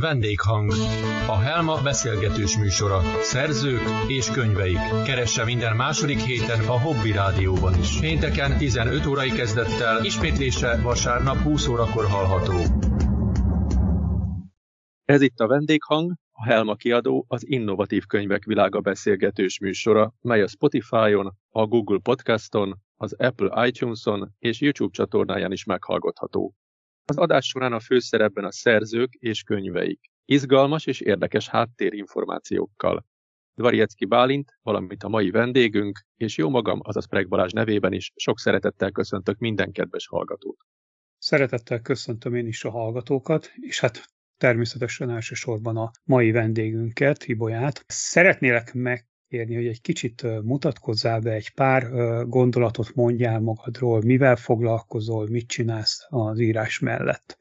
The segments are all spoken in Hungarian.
Vendéghang. A Helma beszélgetős műsora. Szerzők és könyveik. Keresse minden második héten a Hobby Rádióban is. Pénteken 15 órai kezdettel, ismétlése vasárnap 20 órakor hallható. Ez itt a Vendéghang, a Helma kiadó az innovatív könyvek világa beszélgetős műsora, mely a Spotify-on, a Google Podcaston, az Apple iTunes-on és YouTube csatornáján is meghallgatható. Az adás során a főszerepben a szerzők és könyveik, izgalmas és érdekes háttérinformációkkal. Dvariecki Bálint, valamint a mai vendégünk, és jó magam, azaz Preg Balázs nevében is sok szeretettel köszöntök minden kedves hallgatót. Szeretettel köszöntöm én is a hallgatókat, és hát természetesen elsősorban a mai vendégünket, Hibolyát. Szeretnélek meg kérni, hogy egy kicsit mutatkozzál be, egy pár gondolatot mondjál magadról, mivel foglalkozol, mit csinálsz az írás mellett.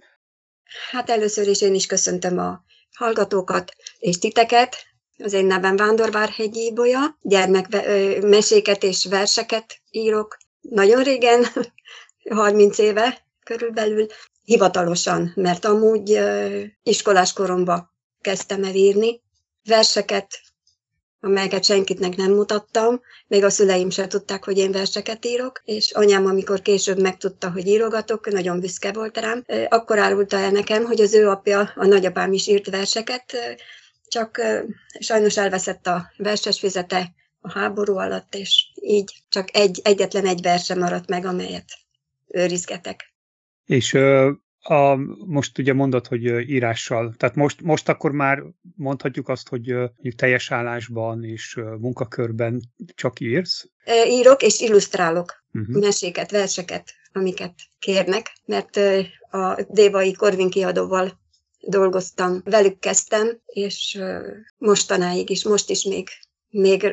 Hát először is én is köszöntöm a hallgatókat és titeket. Az én nevem Vándorvárhegyi Ibolya, gyermekmeséket és verseket írok. Nagyon régen, 30 éve körülbelül, hivatalosan, mert amúgy iskolás koromban kezdtem el írni. Verseket, amelyeket senkitnek nem mutattam, még a szüleim sem tudták, hogy én verseket írok, és anyám, amikor később megtudta, hogy írogatok, nagyon büszke volt rám, akkor árulta el nekem, hogy az ő apja, a nagyapám is írt verseket, csak sajnos elveszett a verses fizete a háború alatt, és így csak egy, egyetlen egy verse maradt meg, amelyet őrizgetek. És a, most ugye mondod, hogy írással, tehát most, most akkor már mondhatjuk azt, hogy mondjuk teljes állásban és munkakörben csak írsz? Írok és illusztrálok uh-huh. meséket, verseket, amiket kérnek, mert a Dévai Korvin kiadóval dolgoztam, velük kezdtem, és mostanáig is, most is még még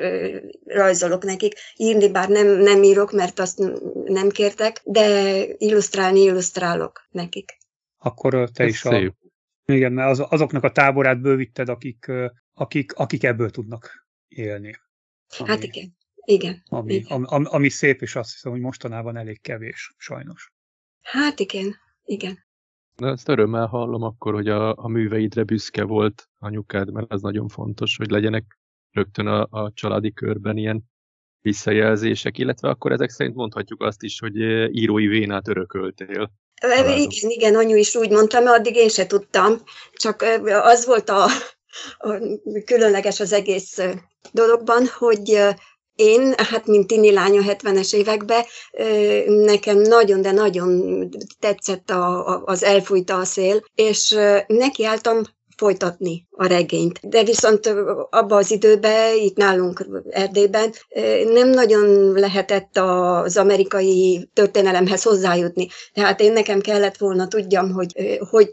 rajzolok nekik. Írni bár nem, nem írok, mert azt nem kértek, de illusztrálni illusztrálok nekik. Akkor te Ez is szép. a... Igen, mert az, azoknak a táborát bővíted, akik, akik, akik ebből tudnak élni. Ami, hát igen, igen. Ami, igen. Ami, ami szép, és azt hiszem, hogy mostanában elég kevés, sajnos. Hát igen, igen. De ezt örömmel hallom akkor, hogy a, a műveidre büszke volt anyukád, mert az nagyon fontos, hogy legyenek rögtön a, a családi körben ilyen visszajelzések, illetve akkor ezek szerint mondhatjuk azt is, hogy írói vénát örököltél. Igen, igen, anyu is úgy mondta, mert addig én se tudtam, csak az volt a, a különleges az egész dologban, hogy én, hát mint tini lány a 70-es években, nekem nagyon, de nagyon tetszett a, a, az elfújta a szél, és nekiálltam folytatni a regényt. De viszont abban az időben, itt nálunk Erdélyben nem nagyon lehetett az amerikai történelemhez hozzájutni. Tehát én nekem kellett volna tudjam, hogy, hogy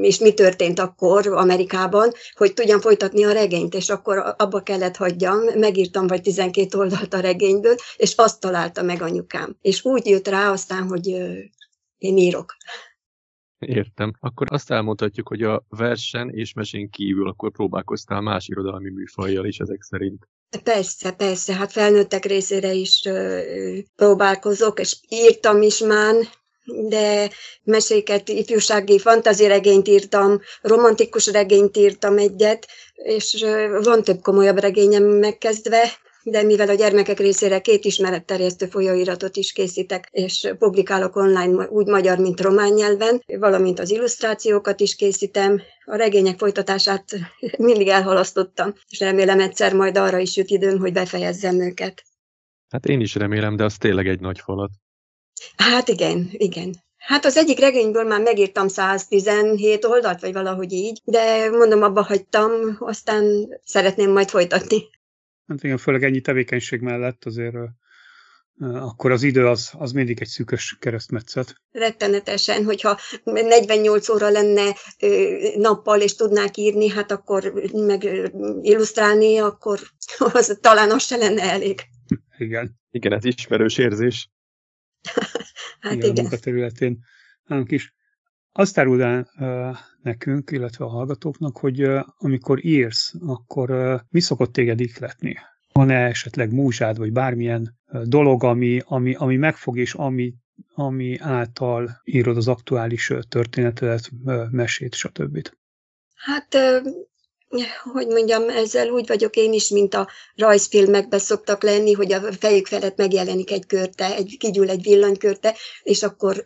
és mi történt akkor Amerikában, hogy tudjam folytatni a regényt, és akkor abba kellett hagyjam, megírtam vagy 12 oldalt a regényből, és azt találta meg anyukám. És úgy jött rá aztán, hogy én írok. Értem. Akkor azt elmondhatjuk, hogy a versen és mesén kívül akkor próbálkoztál más irodalmi műfajjal is ezek szerint. Persze, persze, hát felnőttek részére is ö, próbálkozok, és írtam is már, de meséket, ifjúsági fantaziregényt írtam, romantikus regényt írtam egyet, és van több komolyabb regényem megkezdve, de mivel a gyermekek részére két ismeretterjesztő folyóiratot is készítek, és publikálok online úgy magyar, mint román nyelven, valamint az illusztrációkat is készítem, a regények folytatását mindig elhalasztottam, és remélem egyszer majd arra is jut időm, hogy befejezzem őket. Hát én is remélem, de az tényleg egy nagy falat. Hát igen, igen. Hát az egyik regényből már megírtam 117 oldalt, vagy valahogy így, de mondom, abba hagytam, aztán szeretném majd folytatni hát igen, főleg ennyi tevékenység mellett azért akkor az idő az, az mindig egy szűkös keresztmetszet. Rettenetesen, hogyha 48 óra lenne nappal, és tudnák írni, hát akkor meg illusztrálni, akkor az, talán az se lenne elég. Igen. Igen, ez ismerős érzés. hát igen. igen. A területén nálunk is. Azt áruld el nekünk, illetve a hallgatóknak, hogy amikor írsz, akkor mi szokott téged ikletni? Van-e esetleg múzsád, vagy bármilyen dolog, ami, ami, ami megfog, és ami, ami által írod az aktuális történetet, uh, mesét, stb.? Hát hogy mondjam, ezzel úgy vagyok én is, mint a rajzfilmekben szoktak lenni, hogy a fejük felett megjelenik egy körte, egy, kigyúl egy villanykörte, és akkor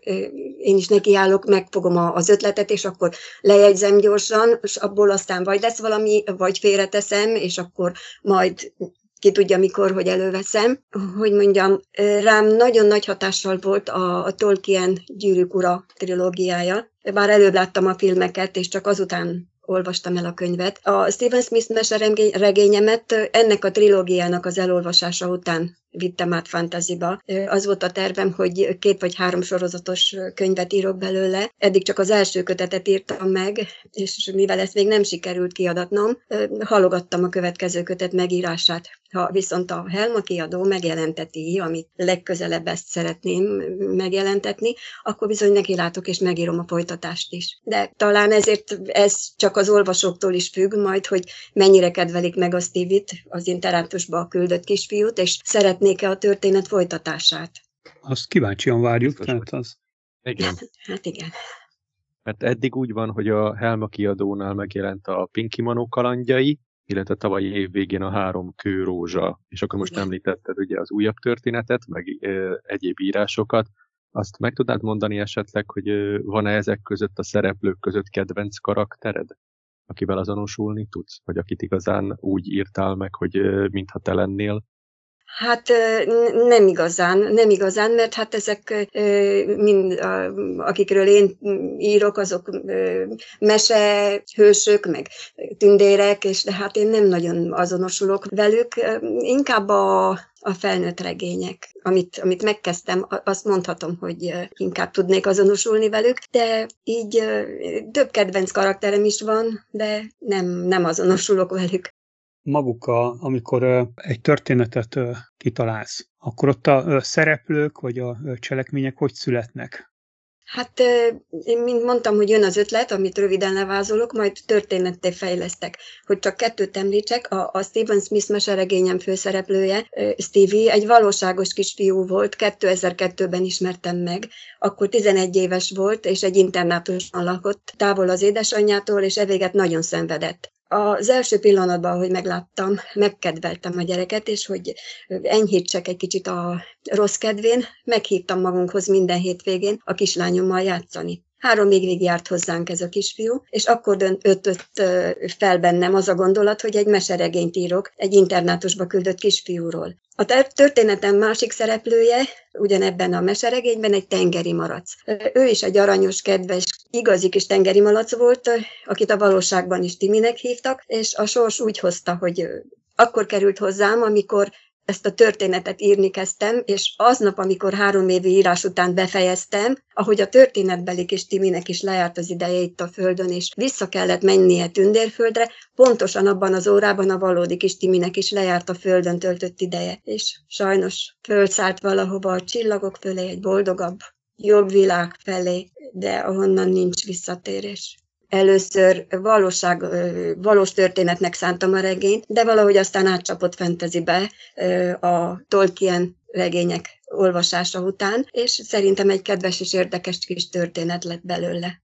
én is nekiállok, megfogom az ötletet, és akkor lejegyzem gyorsan, és abból aztán vagy lesz valami, vagy félreteszem, és akkor majd ki tudja mikor, hogy előveszem. Hogy mondjam, rám nagyon nagy hatással volt a, a Tolkien Gyűrűk Ura trilógiája. Bár előbb láttam a filmeket, és csak azután olvastam el a könyvet. A Stephen Smith mese regényemet ennek a trilógiának az elolvasása után vittem át fantasyba. Az volt a tervem, hogy két vagy három sorozatos könyvet írok belőle. Eddig csak az első kötetet írtam meg, és mivel ezt még nem sikerült kiadatnom, halogattam a következő kötet megírását. Ha viszont a Helma kiadó megjelenteti, amit legközelebb ezt szeretném megjelentetni, akkor bizony neki látok és megírom a folytatást is. De talán ezért ez csak az olvasóktól is függ majd, hogy mennyire kedvelik meg a Stevie-t, az internátusba küldött kisfiút, és szeret szeretnék-e a történet folytatását. Azt kíváncsian várjuk, tehát az... Igen. Hát igen. Mert eddig úgy van, hogy a Helma kiadónál megjelent a Pinky Manó kalandjai, illetve tavalyi év végén a három kőrózsa, és akkor most Igen. említetted ugye az újabb történetet, meg ö, egyéb írásokat. Azt meg tudnád mondani esetleg, hogy van-e ezek között a szereplők között kedvenc karaktered, akivel azonosulni tudsz, vagy akit igazán úgy írtál meg, hogy mintha te lennél? Hát nem igazán, nem igazán, mert hát ezek mind, akikről én írok, azok mesehősök, meg tündérek, és de hát én nem nagyon azonosulok velük, inkább a, a felnőtt regények, amit, amit megkezdtem, azt mondhatom, hogy inkább tudnék azonosulni velük, de így több kedvenc karakterem is van, de nem, nem azonosulok velük maguk, a, amikor egy történetet kitalálsz, akkor ott a szereplők vagy a cselekmények hogy születnek? Hát én mint mondtam, hogy jön az ötlet, amit röviden levázolok, majd történetté fejlesztek. Hogy csak kettőt említsek, a, a Stephen Smith meseregényem főszereplője, Stevie, egy valóságos kisfiú volt, 2002-ben ismertem meg. Akkor 11 éves volt, és egy internátuson lakott, távol az édesanyjától, és evéget nagyon szenvedett. Az első pillanatban, hogy megláttam, megkedveltem a gyereket, és hogy enyhítsek egy kicsit a rossz kedvén, meghívtam magunkhoz minden hétvégén a kislányommal játszani. Három évig járt hozzánk ez a kisfiú, és akkor döntött fel bennem az a gondolat, hogy egy meseregényt írok egy internátusba küldött kisfiúról. A történetem másik szereplője, ugyanebben a meseregényben egy tengeri malac. Ő is egy aranyos, kedves, igazi kis tengeri malac volt, akit a valóságban is Timinek hívtak, és a sors úgy hozta, hogy akkor került hozzám, amikor ezt a történetet írni kezdtem, és aznap, amikor három évi írás után befejeztem, ahogy a történetbeli kis Timinek is lejárt az ideje itt a földön, és vissza kellett mennie Tündérföldre, pontosan abban az órában a valódi kis Timinek is lejárt a földön töltött ideje, és sajnos fölszállt valahova a csillagok fölé egy boldogabb, jobb világ felé, de ahonnan nincs visszatérés először valóság, valós történetnek szántam a regényt, de valahogy aztán átcsapott fentezibe a Tolkien regények olvasása után, és szerintem egy kedves és érdekes kis történet lett belőle.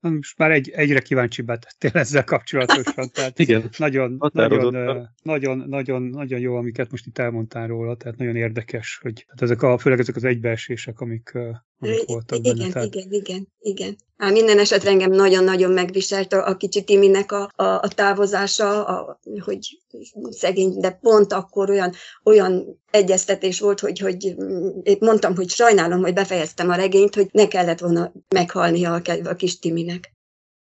Most már egy, egyre kíváncsibbá tettél ezzel kapcsolatosan. Tehát Igen, nagyon, nagyon, nagyon, nagyon, nagyon jó, amiket most itt elmondtál róla, tehát nagyon érdekes, hogy hát ezek a, főleg ezek az egybeesések, amik, amik voltak igen, benne. Tehát... Igen, igen, igen. Á, minden esetre engem nagyon-nagyon megviselt a, a kicsi Timinek a, a, a távozása, a, hogy szegény, de pont akkor olyan, olyan egyeztetés volt, hogy, hogy épp mondtam, hogy sajnálom, hogy befejeztem a regényt, hogy ne kellett volna meghalnia a, a kis Timinek.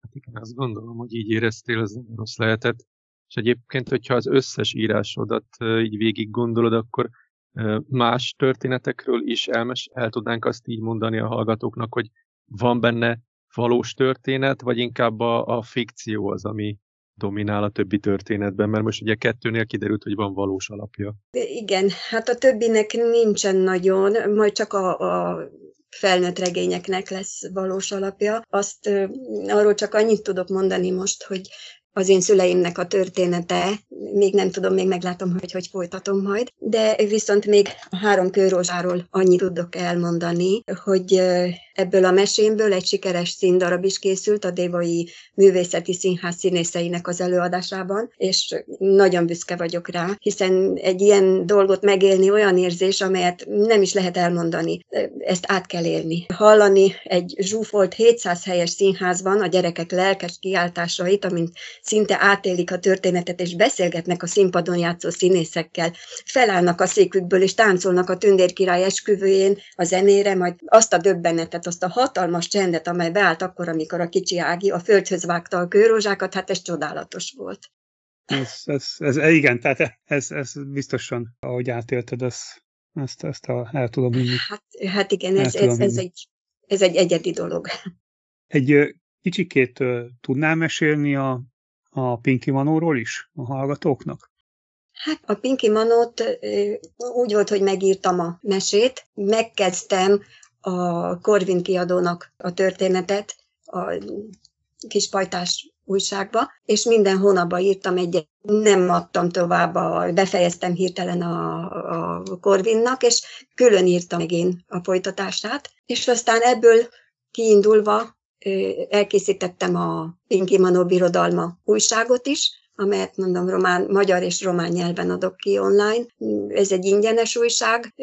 Hát igen, azt gondolom, hogy így éreztél, ez nem rossz lehetett. És egyébként, hogyha az összes írásodat így végig gondolod, akkor más történetekről is elmes, el tudnánk azt így mondani a hallgatóknak, hogy van benne valós történet, vagy inkább a, a fikció az, ami dominál a többi történetben, mert most ugye kettőnél kiderült, hogy van valós alapja. Igen, hát a többinek nincsen nagyon, majd csak a, a felnőtt regényeknek lesz valós alapja. Azt arról csak annyit tudok mondani most, hogy az én szüleimnek a története, még nem tudom, még meglátom, hogy hogy folytatom majd, de viszont még a három kőrózsáról annyit tudok elmondani, hogy ebből a mesémből egy sikeres színdarab is készült a Dévai Művészeti Színház színészeinek az előadásában, és nagyon büszke vagyok rá, hiszen egy ilyen dolgot megélni olyan érzés, amelyet nem is lehet elmondani. Ezt át kell élni. Hallani egy zsúfolt 700 helyes színházban a gyerekek lelkes kiáltásait, amint szinte átélik a történetet, és beszélgetnek a színpadon játszó színészekkel, felállnak a székükből, és táncolnak a tündérkirály esküvőjén a zenére, majd azt a döbbenetet, azt a hatalmas csendet, amely beállt akkor, amikor a kicsi Ági a földhöz vágta a kőrózsákat, hát ez csodálatos volt. Ez, ez, ez, igen, tehát ez, ez biztosan, ahogy átélted, ez, ezt, ezt a, el tudom inni. Hát, hát igen, ez, ez, ez, egy, ez egy egyedi dolog. Egy kicsikét tudnál mesélni a, a Pinky Manóról is a hallgatóknak? Hát a Pinky Manót úgy volt, hogy megírtam a mesét, megkezdtem a Corvin kiadónak a történetet a kispajtás újságba, és minden hónapban írtam egyet. Nem adtam tovább, a, befejeztem hirtelen a, a Corvinnak, és külön írtam meg én a folytatását, és aztán ebből kiindulva elkészítettem a Pinky Manó Birodalma újságot is, amelyet mondom, román, magyar és román nyelven adok ki online. Ez egy ingyenes újság,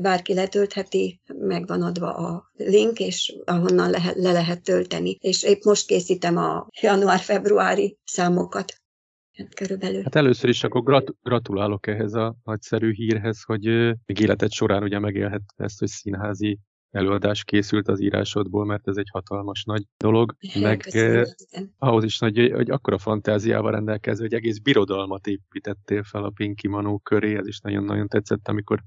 bárki letöltheti, megvan adva a link, és ahonnan lehet, le lehet tölteni. És épp most készítem a január-februári számokat. Hát körülbelül. Hát először is akkor grat- gratulálok ehhez a nagyszerű hírhez, hogy még életed során ugye megélhet ezt, hogy színházi előadás készült az írásodból, mert ez egy hatalmas nagy dolog, meg Köszönöm, eh, ahhoz is nagy, hogy akkora fantáziával rendelkező, hogy egész birodalmat építettél fel a Pinky Manó köré, ez is nagyon-nagyon tetszett, amikor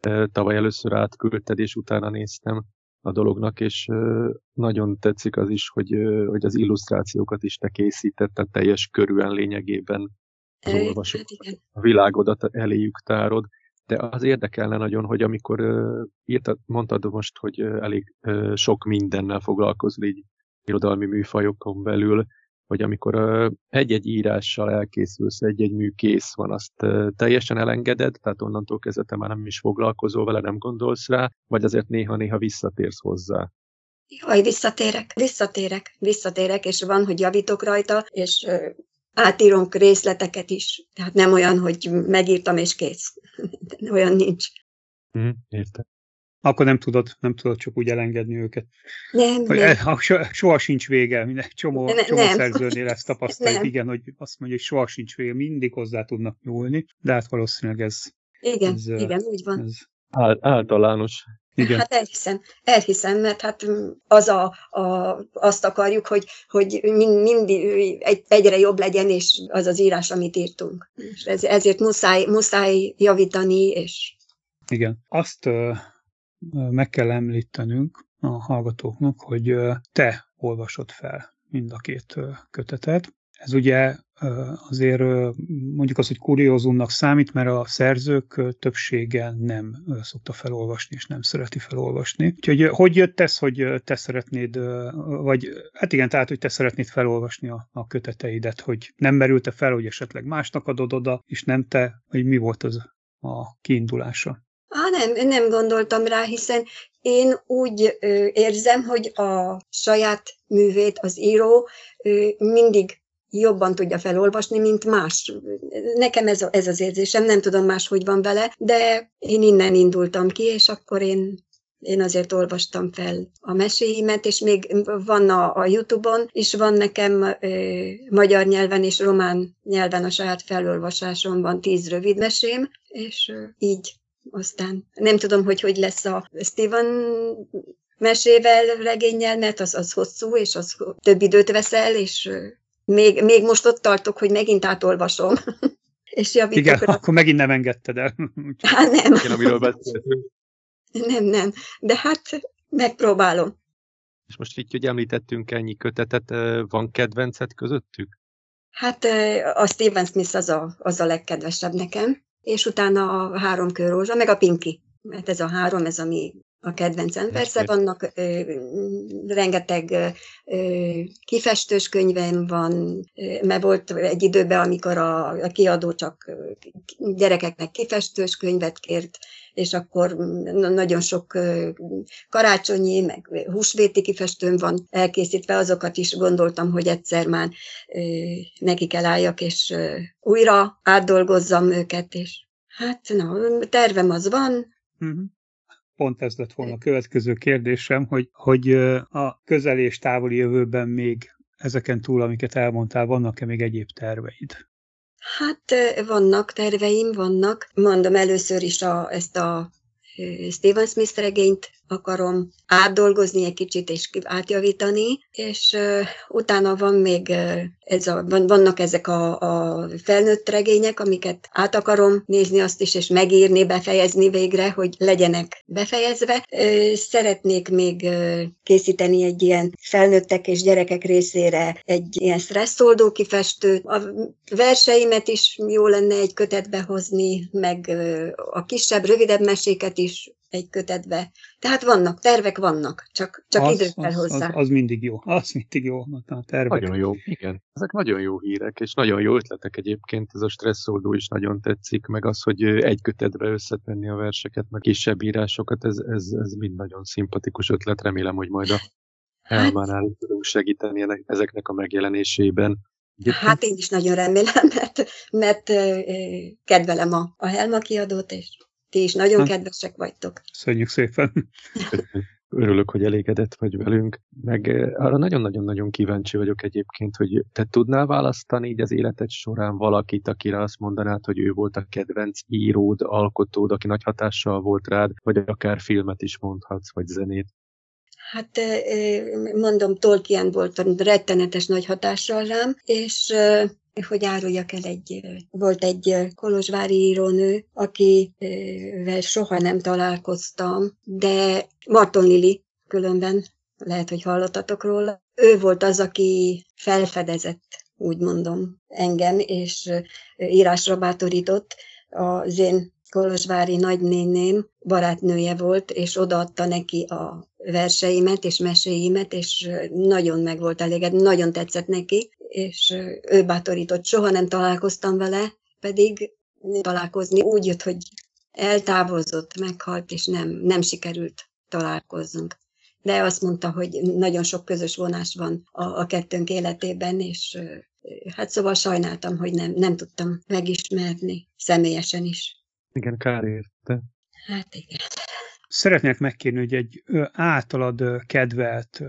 eh, tavaly először átküldted, és utána néztem a dolognak, és eh, nagyon tetszik az is, hogy, eh, hogy az illusztrációkat is te készítetted teljes körűen lényegében az olvasók, hát a világodat eléjük tárod, de az érdekelne nagyon, hogy amikor írtad, mondtad most, hogy elég sok mindennel foglalkozol így irodalmi műfajokon belül, hogy amikor egy-egy írással elkészülsz, egy-egy mű kész van, azt teljesen elengeded, tehát onnantól kezdve te már nem is foglalkozol vele, nem gondolsz rá, vagy azért néha-néha visszatérsz hozzá. Jaj, visszatérek, visszatérek, visszatérek, és van, hogy javítok rajta, és átírunk részleteket is. Tehát nem olyan, hogy megírtam és kész. olyan nincs. Mm, értem. Akkor nem tudod, nem tudod csak úgy elengedni őket. Nem, hogy nem. Eh, soha sincs vége, minden csomó, ne, csomó nem. szerzőnél ezt tapasztaljuk, nem. igen, hogy azt mondja, hogy soha sincs vége, mindig hozzá tudnak nyúlni, de hát valószínűleg ez... Igen, ez, igen, úgy van. Ez, általános igen. Hát elhiszem, elhiszem, mert hát az a, a, azt akarjuk, hogy, hogy mind, mindig egy, egyre jobb legyen, és az az írás, amit írtunk. És ez, ezért muszáj, muszáj javítani, és... Igen. Azt uh, meg kell említenünk a hallgatóknak, hogy uh, te olvasod fel mind a két kötetet. Ez ugye azért mondjuk az, hogy kuriózumnak számít, mert a szerzők többsége nem szokta felolvasni, és nem szereti felolvasni. Úgyhogy hogy jött ez, hogy te szeretnéd, vagy hát igen, tehát, hogy te szeretnéd felolvasni a, a köteteidet, hogy nem merülte fel, hogy esetleg másnak adod oda, és nem te, hogy mi volt az a kiindulása? Á, nem, nem gondoltam rá, hiszen én úgy ö, érzem, hogy a saját művét az író ö, mindig jobban tudja felolvasni, mint más. Nekem ez, ez az érzésem, nem tudom más, hogy van vele, de én innen indultam ki, és akkor én én azért olvastam fel a meséimet, és még van a, a Youtube-on, és van nekem ö, magyar nyelven és román nyelven a saját felolvasásomban tíz rövid mesém, és ö, így aztán nem tudom, hogy hogy lesz a Steven mesével, regényel, mert az, az hosszú, és az több időt veszel, és még, még most ott tartok, hogy megint átolvasom. és javítok Igen, rá. akkor megint nem engedted el. Hát nem. Igen, amiről beszéltünk. Nem, nem. De hát megpróbálom. És most így, hogy említettünk ennyi kötetet, van kedvencet közöttük? Hát a Steven Smith az a, az a legkedvesebb nekem, és utána a három körrózsa, meg a Pinky. Mert ez a három, ez ami a kedvencem. Persze vannak ö, rengeteg ö, kifestős könyvem van, ö, mert volt egy időben, amikor a, a kiadó csak gyerekeknek kifestős könyvet kért, és akkor nagyon sok karácsonyi, meg húsvéti kifestőm van elkészítve, azokat is gondoltam, hogy egyszer már neki kell álljak, és újra átdolgozzam őket, és hát na, tervem az van, uh-huh pont ez lett volna a következő kérdésem, hogy, hogy a közel és távoli jövőben még ezeken túl, amiket elmondtál, vannak-e még egyéb terveid? Hát vannak terveim, vannak. Mondom először is a, ezt a Steven Smith regényt akarom átdolgozni egy kicsit és átjavítani, és uh, utána van még uh, ez a, van, vannak ezek a, a felnőtt regények, amiket át akarom nézni azt is, és megírni, befejezni végre, hogy legyenek befejezve. Uh, szeretnék még uh, készíteni egy ilyen felnőttek és gyerekek részére egy ilyen stresszoldó kifestőt. A verseimet is jó lenne egy kötetbe hozni, meg uh, a kisebb, rövidebb meséket is egy kötetbe. Tehát vannak, tervek vannak, csak, csak az, idő kell hozzá. Az, az mindig jó, az mindig jó, a tervek. Nagyon jó, igen. Ezek nagyon jó hírek, és nagyon jó ötletek egyébként, ez a stresszoldó is nagyon tetszik, meg az, hogy egy kötetbe összetenni a verseket, meg kisebb írásokat, ez, ez, ez mind nagyon szimpatikus ötlet, remélem, hogy majd a hát- Elmánál hát, tudunk segíteni ezeknek a megjelenésében. Egyébként? Hát én is nagyon remélem, mert, mert kedvelem a, a Helma kiadót, és ti is nagyon ha. kedvesek vagytok. Köszönjük szépen. Örülök, hogy elégedett vagy velünk, meg arra nagyon-nagyon-nagyon kíváncsi vagyok egyébként, hogy te tudnál választani így az életed során valakit, akire azt mondanád, hogy ő volt a kedvenc íród, alkotód, aki nagy hatással volt rád, vagy akár filmet is mondhatsz, vagy zenét? Hát mondom, Tolkien volt a rettenetes nagy hatással rám, és hogy áruljak el egy, volt egy kolozsvári írónő, akivel soha nem találkoztam, de Marton Lili különben, lehet, hogy hallottatok róla. Ő volt az, aki felfedezett, úgy mondom, engem, és írásra bátorított. Az én kolozsvári nagynéném barátnője volt, és odaadta neki a verseimet és meséimet, és nagyon meg volt eléged, nagyon tetszett neki, és ő bátorított, soha nem találkoztam vele, pedig találkozni úgy jött, hogy eltávozott, meghalt, és nem, nem sikerült találkozzunk. De azt mondta, hogy nagyon sok közös vonás van a, a kettőnk életében, és hát szóval sajnáltam, hogy nem, nem tudtam megismerni személyesen is. Igen, kár érte. Hát igen. Szeretnék megkérni, hogy egy általad kedvelt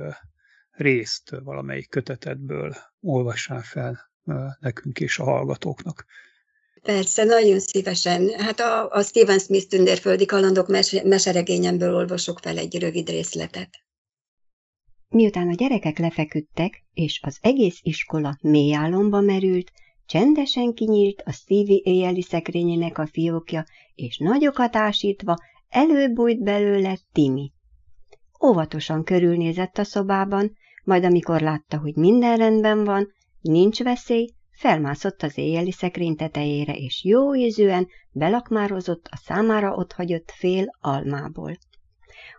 részt valamelyik kötetedből olvassál fel nekünk és a hallgatóknak. Persze, nagyon szívesen. Hát a, a Stephen Smith tündérföldi kalandok mes- meseregényemből olvasok fel egy rövid részletet. Miután a gyerekek lefeküdtek, és az egész iskola mély álomba merült, csendesen kinyílt a Stevie éjjeli szekrényének a fiókja, és nagyokat ásítva előbújt belőle Timi. Óvatosan körülnézett a szobában, majd amikor látta, hogy minden rendben van, nincs veszély, felmászott az éjjeli szekrény tetejére, és jó ízűen belakmározott a számára otthagyott fél almából.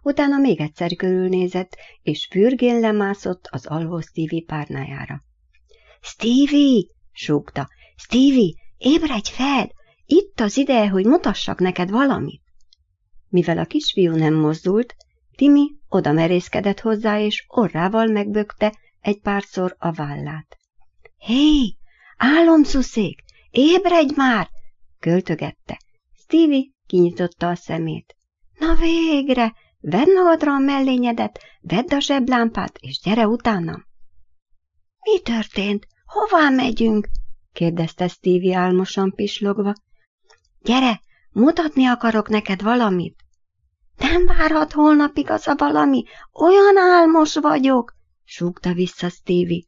Utána még egyszer körülnézett, és fürgén lemászott az alvó Stevie párnájára. – Stevie! – súgta. – Stevie, ébredj fel! Itt az ideje, hogy mutassak neked valamit! Mivel a kisfiú nem mozdult, Timi oda merészkedett hozzá, és orrával megbökte egy párszor a vállát. Hé, álomszuszék, ébredj már! költögette. Stevie kinyitotta a szemét. Na végre, vedd magadra a mellényedet, vedd a zseblámpát, és gyere utánam. Mi történt? Hová megyünk? kérdezte Stevie álmosan pislogva. Gyere, mutatni akarok neked valamit. Nem várhat holnapig az a valami, olyan álmos vagyok, súgta vissza Stevie.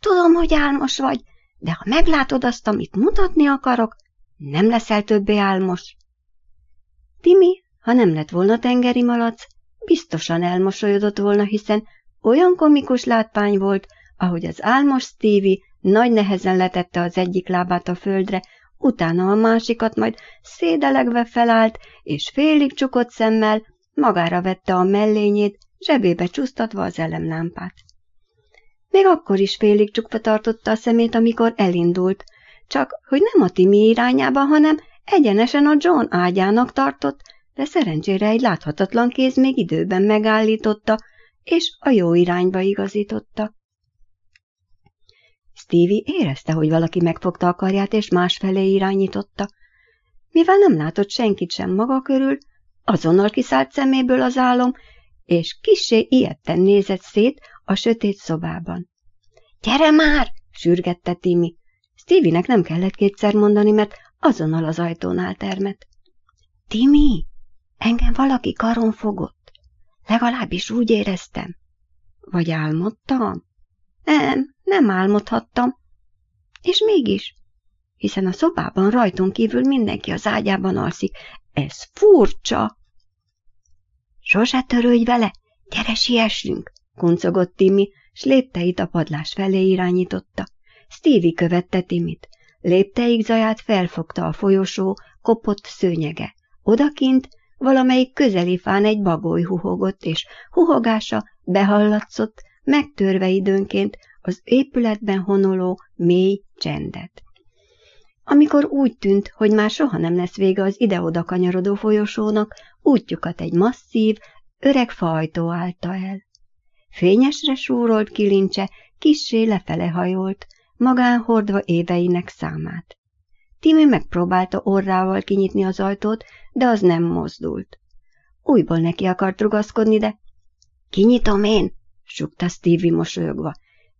Tudom, hogy álmos vagy, de ha meglátod azt, amit mutatni akarok, nem leszel többé álmos. Timi, ha nem lett volna tengeri malac, biztosan elmosolyodott volna, hiszen olyan komikus látvány volt, ahogy az álmos Stevie nagy nehezen letette az egyik lábát a földre, utána a másikat, majd szédelegve felállt, és félig csukott szemmel magára vette a mellényét, zsebébe csúsztatva az elemlámpát. Még akkor is félig csukva tartotta a szemét, amikor elindult, csak hogy nem a Timi irányába, hanem egyenesen a John ágyának tartott, de szerencsére egy láthatatlan kéz még időben megállította, és a jó irányba igazította. Stevie érezte, hogy valaki megfogta a karját, és másfelé irányította. Mivel nem látott senkit sem maga körül, azonnal kiszállt szeméből az álom, és kissé ilyetten nézett szét a sötét szobában. – Gyere már! – sürgette Timi. Stevie-nek nem kellett kétszer mondani, mert azonnal az ajtónál termet. – Timi, engem valaki karon fogott. Legalábbis úgy éreztem. Vagy álmodtam? Nem, nem álmodhattam. És mégis, hiszen a szobában rajtunk kívül mindenki az ágyában alszik. Ez furcsa! Sose törődj vele, gyere siessünk, kuncogott Timmy, s lépteit a padlás felé irányította. Stevie követte Timit. Lépteik zaját felfogta a folyosó, kopott szőnyege. Odakint valamelyik közeli fán egy bagoly huhogott, és huhogása behallatszott, megtörve időnként az épületben honoló mély csendet. Amikor úgy tűnt, hogy már soha nem lesz vége az ide-oda kanyarodó folyosónak, útjukat egy masszív, öreg fajtó állta el. Fényesre súrolt kilincse kissé lefele hajolt, magán hordva éveinek számát. Timi megpróbálta orrával kinyitni az ajtót, de az nem mozdult. Újból neki akart rugaszkodni, de... Kinyitom én, sukta Stevie mosolyogva.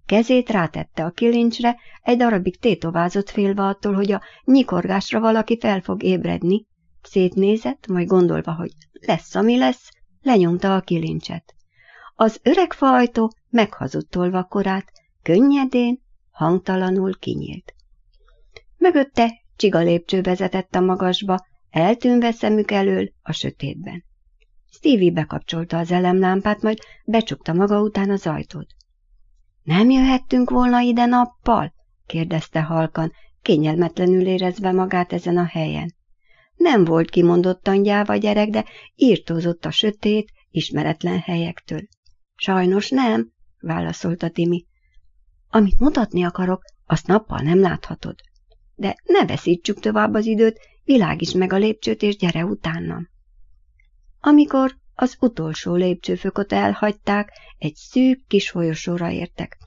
Kezét rátette a kilincsre, egy darabig tétovázott félve attól, hogy a nyikorgásra valaki fel fog ébredni. Szétnézett, majd gondolva, hogy lesz, ami lesz, lenyomta a kilincset. Az öreg fajtó meghazudtolva korát, könnyedén, hangtalanul kinyílt. Mögötte csiga lépcső vezetett a magasba, eltűnve szemük elől a sötétben. Stevie bekapcsolta az elemlámpát, majd becsukta maga után az ajtót. Nem jöhettünk volna ide nappal? kérdezte halkan, kényelmetlenül érezve magát ezen a helyen. Nem volt kimondottan gyáva gyerek, de írtózott a sötét, ismeretlen helyektől. Sajnos nem, válaszolta Timi. Amit mutatni akarok, azt nappal nem láthatod. De ne veszítsük tovább az időt, világíts meg a lépcsőt, és gyere utánam. Amikor az utolsó lépcsőfökot elhagyták, egy szűk kis folyosóra értek.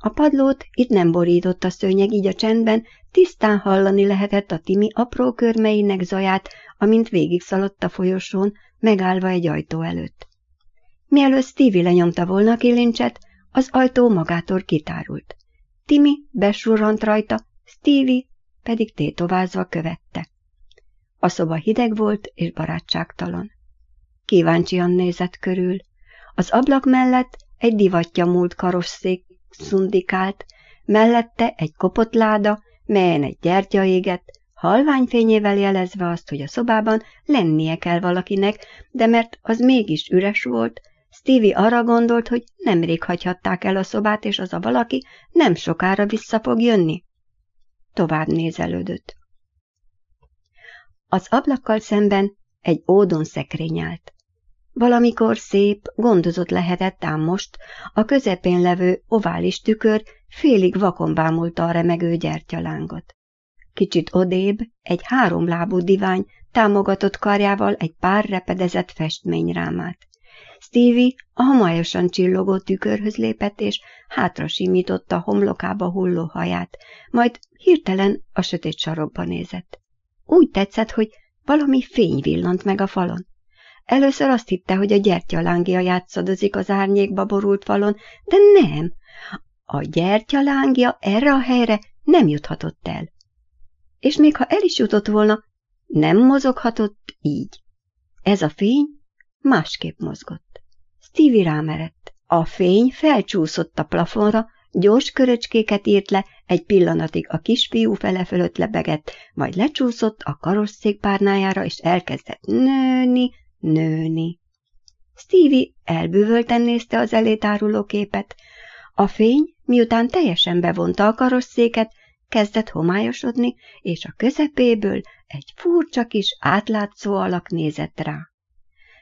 A padlót itt nem borított a szőnyeg, így a csendben tisztán hallani lehetett a Timi apró körmeinek zaját, amint végigszaladt a folyosón, megállva egy ajtó előtt. Mielőtt Stevie lenyomta volna a kilincset, az ajtó magától kitárult. Timi besurrant rajta, Stevie pedig tétovázva követte. A szoba hideg volt és barátságtalan. Kíváncsian nézett körül. Az ablak mellett egy divatja múlt karosszék szundikált, mellette egy kopott láda, melyen egy gyertya égett, halványfényével jelezve azt, hogy a szobában lennie kell valakinek, de mert az mégis üres volt, Stevie arra gondolt, hogy nemrég hagyhatták el a szobát, és az a valaki nem sokára vissza fog jönni. Tovább nézelődött. Az ablakkal szemben egy ódon szekrény állt. Valamikor szép, gondozott lehetett ám most, a közepén levő ovális tükör félig vakon bámulta a remegő gyertyalángot. Kicsit odébb egy háromlábú divány támogatott karjával egy pár repedezett festményrámát. Stevie a homályosan csillogó tükörhöz lépett, és hátra simította homlokába hulló haját, majd hirtelen a sötét sarokba nézett. Úgy tetszett, hogy valami fény villant meg a falon. Először azt hitte, hogy a gyertyalángja játszadozik az árnyékba borult falon, de nem. A gyertyalángja erre a helyre nem juthatott el. És még ha el is jutott volna, nem mozoghatott így. Ez a fény másképp mozgott. Stevie rámerett. A fény felcsúszott a plafonra, gyors köröcskéket írt le, egy pillanatig a kisfiú fele fölött lebegett, majd lecsúszott a karosszék párnájára, és elkezdett nőni, nőni. Stevie elbűvölten nézte az elétáruló képet. A fény, miután teljesen bevonta a karosszéket, kezdett homályosodni, és a közepéből egy furcsa kis átlátszó alak nézett rá.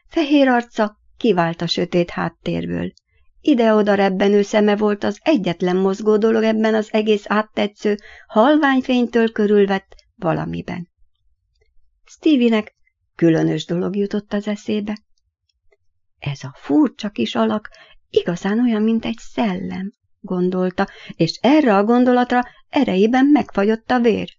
Fehér arca kivált a sötét háttérből. Ide-oda rebbenő szeme volt az egyetlen mozgó dolog ebben az egész áttetsző, halványfénytől körülvett valamiben. Stevie-nek különös dolog jutott az eszébe. Ez a furcsa kis alak igazán olyan, mint egy szellem, gondolta, és erre a gondolatra erejében megfagyott a vér.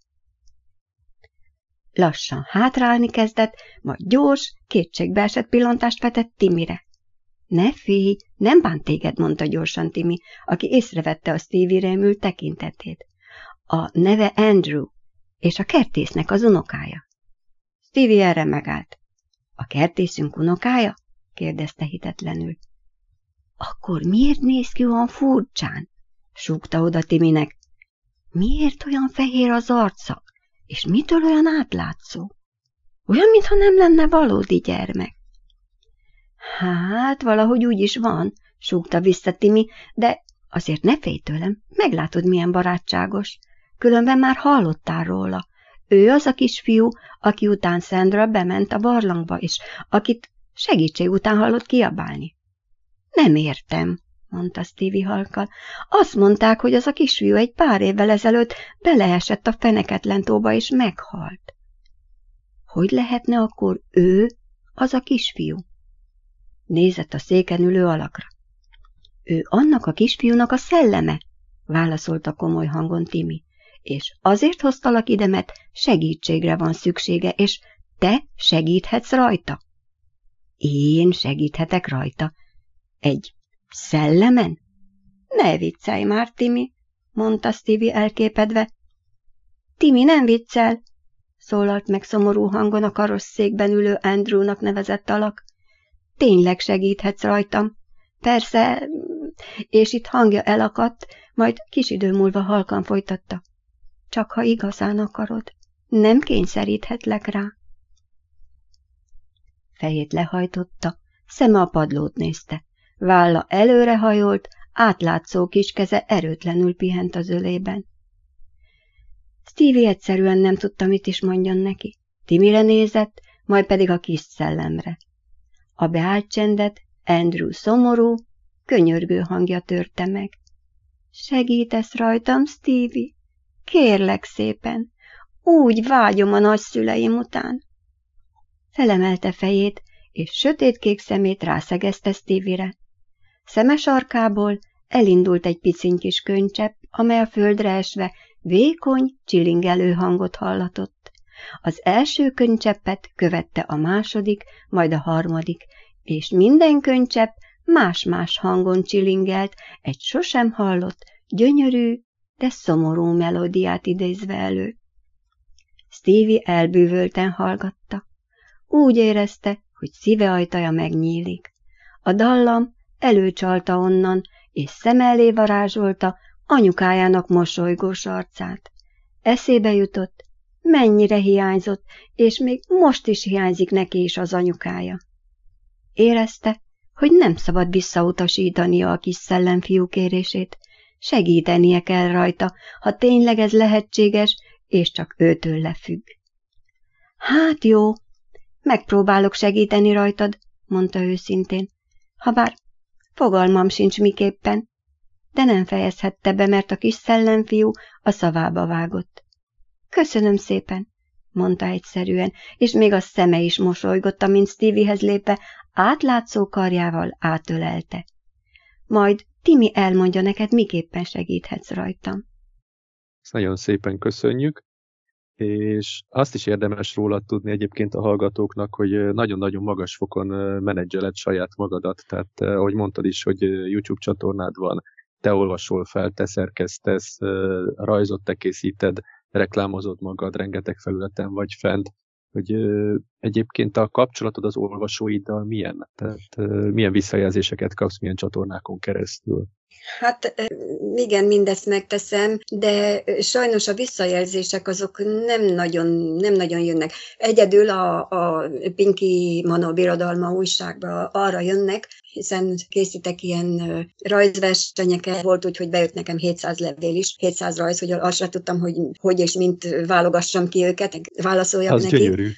Lassan hátrálni kezdett, majd gyors, kétségbeesett pillantást vetett Timire. Ne félj, nem bánt téged, mondta gyorsan Timi, aki észrevette a Stevie rémült tekintetét. A neve Andrew, és a kertésznek az unokája. Stevie erre megállt. A kertészünk unokája? kérdezte hitetlenül. Akkor miért néz ki olyan furcsán? súgta oda Timinek. Miért olyan fehér az arca, és mitől olyan átlátszó? Olyan, mintha nem lenne valódi gyermek. Hát, valahogy úgy is van, súgta vissza Timi, de azért ne félj tőlem, meglátod, milyen barátságos. Különben már hallottál róla. Ő az a kisfiú, aki után Szendra bement a barlangba, és akit segítség után hallott kiabálni. Nem értem, mondta Stevie halkal. Azt mondták, hogy az a kisfiú egy pár évvel ezelőtt beleesett a feneketlen tóba, és meghalt. Hogy lehetne akkor ő az a kisfiú? Nézett a széken ülő alakra. Ő annak a kisfiúnak a szelleme, válaszolta komoly hangon Timi, és azért hoztalak ide, mert segítségre van szüksége, és te segíthetsz rajta. Én segíthetek rajta. Egy szellemen? Ne viccelj már, Timi, mondta Stevie elképedve. Timi nem viccel, szólalt meg szomorú hangon a karosszékben ülő Andrewnak nevezett alak. Tényleg segíthetsz rajtam. Persze, és itt hangja elakadt, majd kis idő múlva halkan folytatta. Csak ha igazán akarod, nem kényszeríthetlek rá. Fejét lehajtotta, szeme a padlót nézte. Válla előrehajolt, átlátszó kis keze erőtlenül pihent az ölében. Stevie egyszerűen nem tudta, mit is mondjon neki. Timire nézett, majd pedig a kis szellemre. A beállt csendet Andrew szomorú, könyörgő hangja törte meg. Segítesz rajtam, Stevie? Kérlek szépen, úgy vágyom a nagyszüleim után. Felemelte fejét, és sötétkék szemét rászegezte Stevie-re. Szemes arkából elindult egy piciny kis könycsepp, amely a földre esve vékony, csilingelő hangot hallatott. Az első könycseppet követte a második, majd a harmadik, és minden könycsepp más-más hangon csilingelt, egy sosem hallott, gyönyörű, de szomorú melódiát idézve elő. Stevie elbűvölten hallgatta. Úgy érezte, hogy szíve ajtaja megnyílik. A dallam előcsalta onnan, és szem elé varázsolta anyukájának mosolygós arcát. Eszébe jutott, mennyire hiányzott, és még most is hiányzik neki is az anyukája. Érezte, hogy nem szabad visszautasítania a kis szellemfiú kérését, segítenie kell rajta, ha tényleg ez lehetséges, és csak őtől lefügg. Hát jó, megpróbálok segíteni rajtad, mondta őszintén, habár fogalmam sincs miképpen, de nem fejezhette be, mert a kis szellemfiú a szavába vágott. Köszönöm szépen, mondta egyszerűen, és még a szeme is mosolygott, amint Steviehez lépe átlátszó karjával átölelte. Majd Timi elmondja neked, miképpen segíthetsz rajtam. Ezt nagyon szépen köszönjük, és azt is érdemes róla tudni egyébként a hallgatóknak, hogy nagyon-nagyon magas fokon menedzseled saját magadat, tehát ahogy mondtad is, hogy YouTube csatornád van, te olvasol fel, te szerkesztesz, rajzot te készíted, reklámozod magad, rengeteg felületen vagy fent, hogy egyébként a kapcsolatod az olvasóiddal milyen? Tehát milyen visszajelzéseket kapsz, milyen csatornákon keresztül? Hát igen, mindezt megteszem, de sajnos a visszajelzések azok nem nagyon, nem nagyon jönnek. Egyedül a, a Pinki Manó Birodalma újságba arra jönnek, hiszen készítek ilyen rajzversenyeket, volt úgy, hogy bejött nekem 700 levél is, 700 rajz, hogy azt sem tudtam, hogy hogy és mint válogassam ki őket, válaszoljak Az neki. gyönyörű.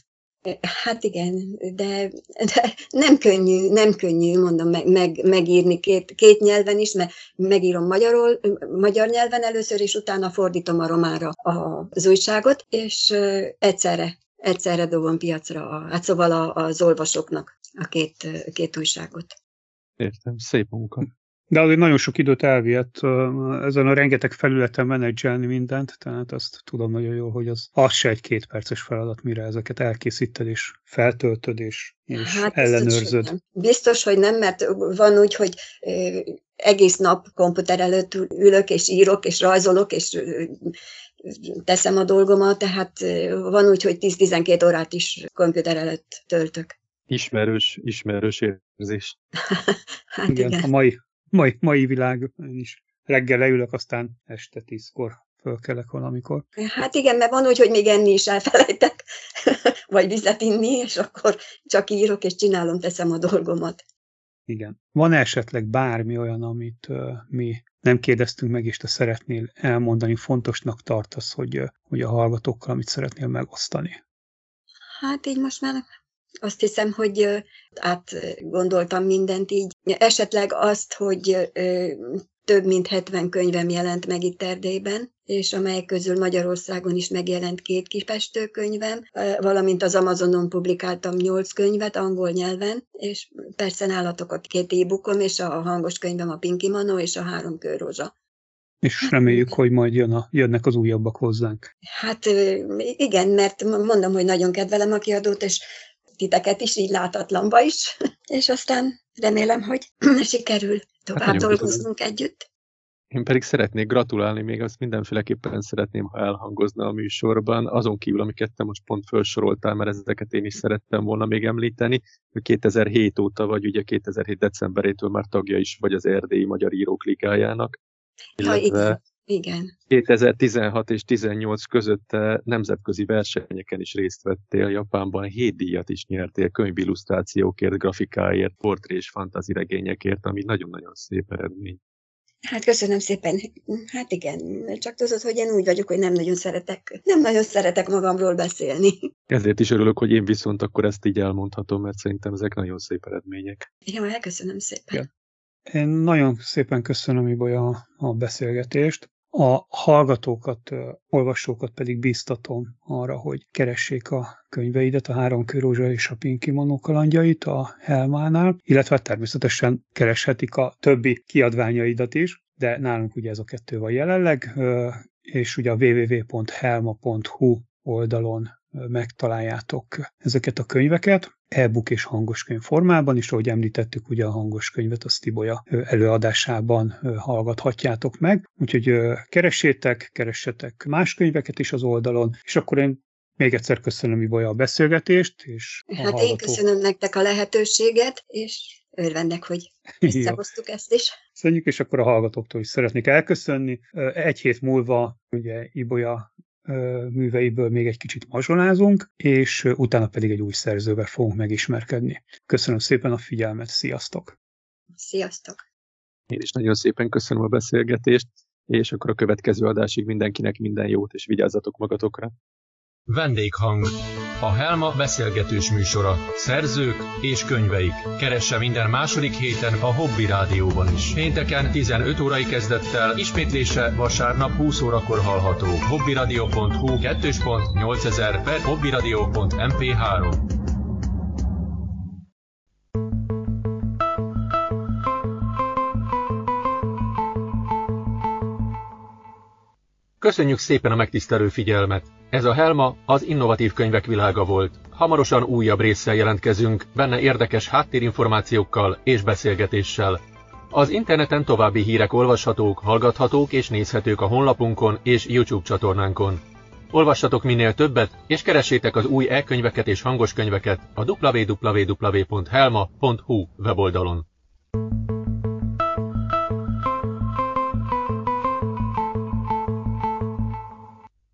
Hát igen, de, de nem könnyű, nem könnyű, mondom, meg, meg, megírni két, két nyelven is, mert megírom magyarul, magyar nyelven először, és utána fordítom a romára az újságot, és egyszerre egyszerre dobom piacra, hát szóval az olvasóknak a két, két újságot. Értem, szép munka. De azért nagyon sok időt elvihet ezen a rengeteg felületen menedzselni mindent, tehát azt tudom nagyon jól, hogy az, az se egy kétperces feladat, mire ezeket elkészíted és feltöltöd és, és hát ellenőrzöd. Biztos hogy, biztos, hogy nem, mert van úgy, hogy egész nap komputer előtt ülök, és írok, és rajzolok, és teszem a dolgomat, tehát van úgy, hogy 10-12 órát is komputer előtt töltök. Ismerős, ismerős érzés. hát igen, igen. A mai, mai, mai világ, is reggel leülök, aztán este tízkor fölkelek valamikor. Hát igen, mert van úgy, hogy még enni is elfelejtek, vagy vizet inni, és akkor csak írok és csinálom, teszem a dolgomat. Igen. Van esetleg bármi olyan, amit uh, mi nem kérdeztünk meg, és te szeretnél elmondani, fontosnak tartasz, hogy, hogy a hallgatókkal, amit szeretnél megosztani? Hát így most már azt hiszem, hogy átgondoltam mindent így. Esetleg azt, hogy több mint 70 könyvem jelent meg itt Erdélyben, és amelyek közül Magyarországon is megjelent két könyvem, valamint az Amazonon publikáltam nyolc könyvet angol nyelven, és persze nálatok a két e és a hangos könyvem a Pinky Manó és a Három Körrózsa. És reméljük, hogy majd jön a, jönnek az újabbak hozzánk. Hát igen, mert mondom, hogy nagyon kedvelem a kiadót, és titeket is, így látatlanba is, és aztán remélem, hogy sikerül tovább hát dolgoznunk együtt. Én pedig szeretnék gratulálni, még azt mindenféleképpen szeretném, ha elhangozna a műsorban, azon kívül, amiket te most pont felsoroltál, mert ezeket én is szerettem volna még említeni. 2007 óta vagy, ugye 2007 decemberétől már tagja is vagy az Erdélyi Magyar Írók Ligájának. Illetve igen. 2016 és 18 között nemzetközi versenyeken is részt vettél, Japánban hét díjat is nyertél könyvillusztrációkért, grafikáért, portré és fantazi regényekért, ami nagyon-nagyon szép eredmény. Hát köszönöm szépen. Hát igen, csak tudod, hogy én úgy vagyok, hogy nem nagyon szeretek, nem nagyon szeretek magamról beszélni. Ezért is örülök, hogy én viszont akkor ezt így elmondhatom, mert szerintem ezek nagyon szép eredmények. Jó, elköszönöm szépen. Ja. Én nagyon szépen köszönöm, Ibolya, a beszélgetést. A hallgatókat, olvasókat pedig biztatom arra, hogy keressék a könyveidet, a Három Körúzsa és a Pinki Monó kalandjait a Helmánál, illetve természetesen kereshetik a többi kiadványaidat is, de nálunk ugye ez a kettő van jelenleg, és ugye a www.helma.hu oldalon megtaláljátok ezeket a könyveket, e-book és hangos könyv formában is, ahogy említettük, ugye a hangos könyvet a Stiboya előadásában hallgathatjátok meg, úgyhogy keressétek, keressetek más könyveket is az oldalon, és akkor én még egyszer köszönöm Ibolya a beszélgetést. És a hát hallgató... én köszönöm nektek a lehetőséget, és örvendek, hogy összehoztuk ezt is. Köszönjük, és akkor a hallgatóktól is szeretnék elköszönni. Egy hét múlva ugye Ibolya műveiből még egy kicsit mazsolázunk, és utána pedig egy új szerzővel fogunk megismerkedni. Köszönöm szépen a figyelmet, sziasztok! Sziasztok! Én is nagyon szépen köszönöm a beszélgetést, és akkor a következő adásig mindenkinek minden jót, és vigyázzatok magatokra! Vendéghang. A Helma beszélgetős műsora. Szerzők és könyveik. Keresse minden második héten a Hobby Rádióban is. Pénteken 15 órai kezdettel, ismétlése vasárnap 20 órakor hallható. hobbyradio.hu 2.8000 per hobbyradio.mp3 Köszönjük szépen a megtisztelő figyelmet! Ez a Helma az innovatív könyvek világa volt. Hamarosan újabb résszel jelentkezünk, benne érdekes háttérinformációkkal és beszélgetéssel. Az interneten további hírek olvashatók, hallgathatók és nézhetők a honlapunkon és YouTube csatornánkon. Olvassatok minél többet, és keressétek az új e-könyveket és hangos könyveket a www.helma.hu weboldalon.